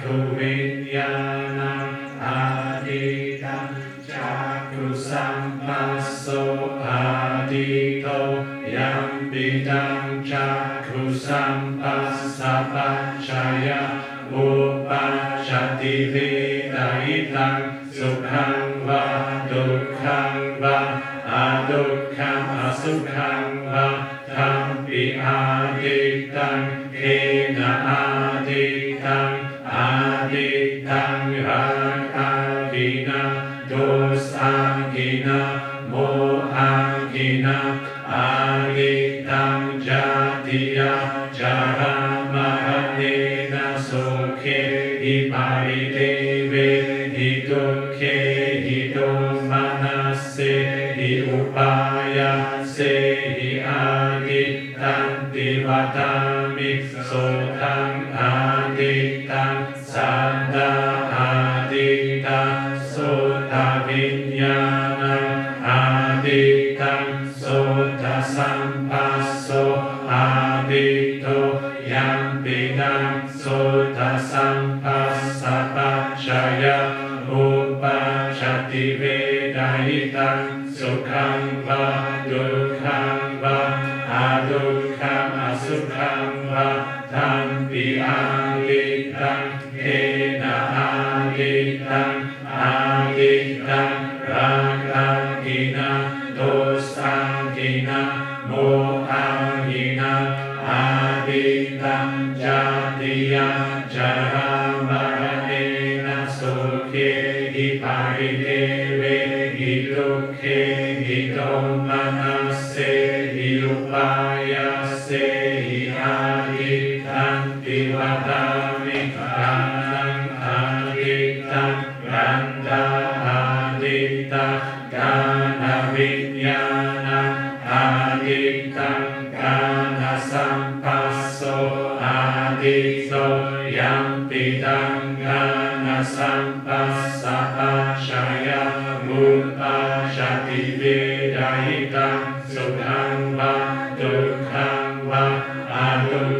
ทุวิญญาณังอาทิตังจากุสัมปสโอาทิโตยัมปิตังจากุสัมปสสะปัจจาวุปัชติวิตาทังสุขังวะดุขังวะอาดุขังอสุขังวะธรมปิอาทิตังเทนะ Santa Adita Sota Vinyana वा आदुःखमसुखं वा धं विहादितं हेन आदितम् आदितं रागागिना दोषागिना मोहागिना आदितं जातिया जहावा Sudang va, dukhang va, adum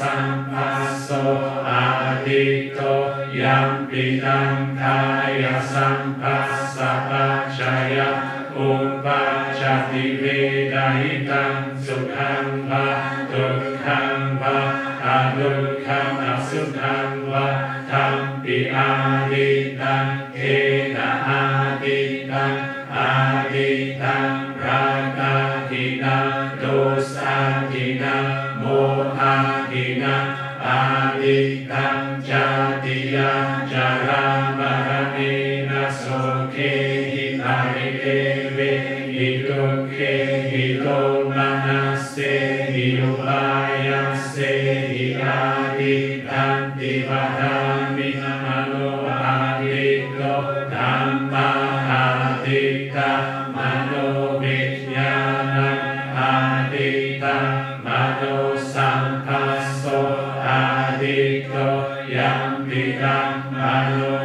สัมปัสโสอาทิโตยัมปินังคา Sedi Upaya Sedi Adi Tanti Padami Mano Adito Dhamma Adita Mano Vijnana Adita Mano Sankaso Adito Yang Tidak Mano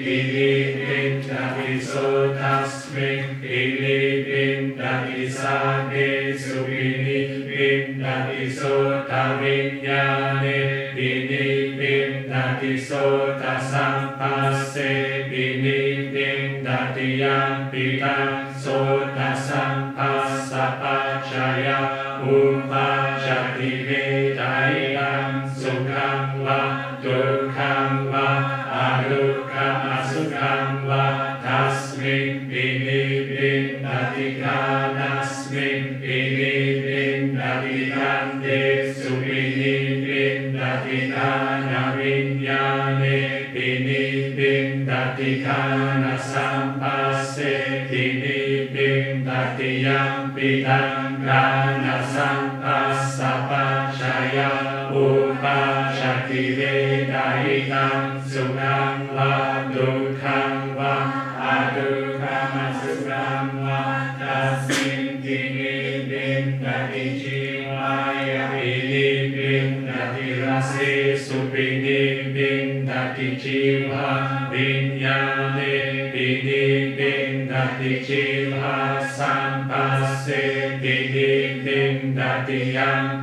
Ilibin dati so tasmin Ilibin dati sane subini Bin dati so tavinyane Bini bin dati so tasam passe Bini bin dati yang pitang so tasam pasapacaya Umpa jati vedaya วิญญาณิปินิปินตติคานาสัมปัสสิปินิปินตติยัมปิทังกานา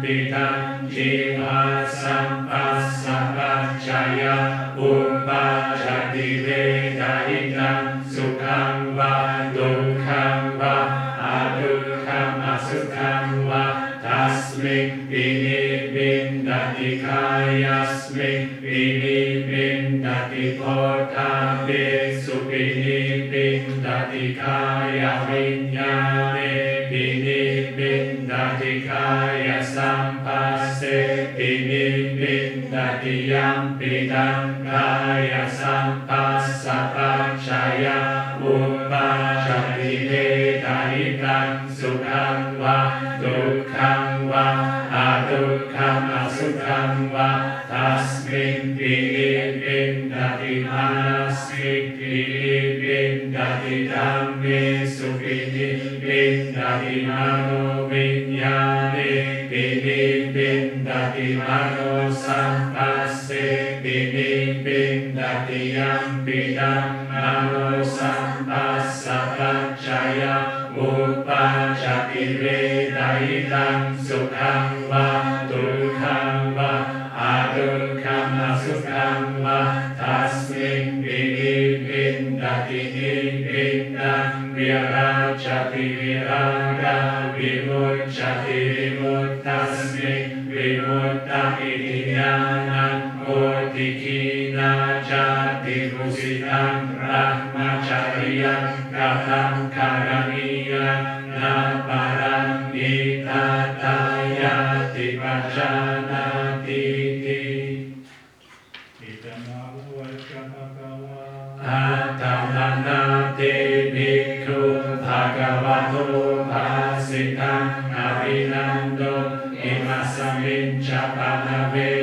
ปิตังทิวาสัมปัสสะปัจจายะอุปาจติเวทายิตังสุขังวาดุขังวาอาดุขังอสุขังวาทัสมิงปินิบินดติคายัสมิงปินิบินดติโพธาเบสุปินิบินดติคายวิญญาณ กายสัมปัสเสตินิมิตตติยัมปิตังกายสัมปัสสะปัจชายาอุปาชติเตตานิตังสุขังวะทุกขังวะ สิปินิปินดติยัมปิดังนาโรสัมปัสสะปัจจายะอุปาจติเรไตตังสุขังวะตุขังวะอาตุขังสุขังวะทัสมิงปินิปินดตินิปิดังวิราชติวิราชวิมุจติ Jati Bhajanati Ti Atamanati Bhikkhu Bhagavato Bhasitam Abhinando Ima Samincha Padavir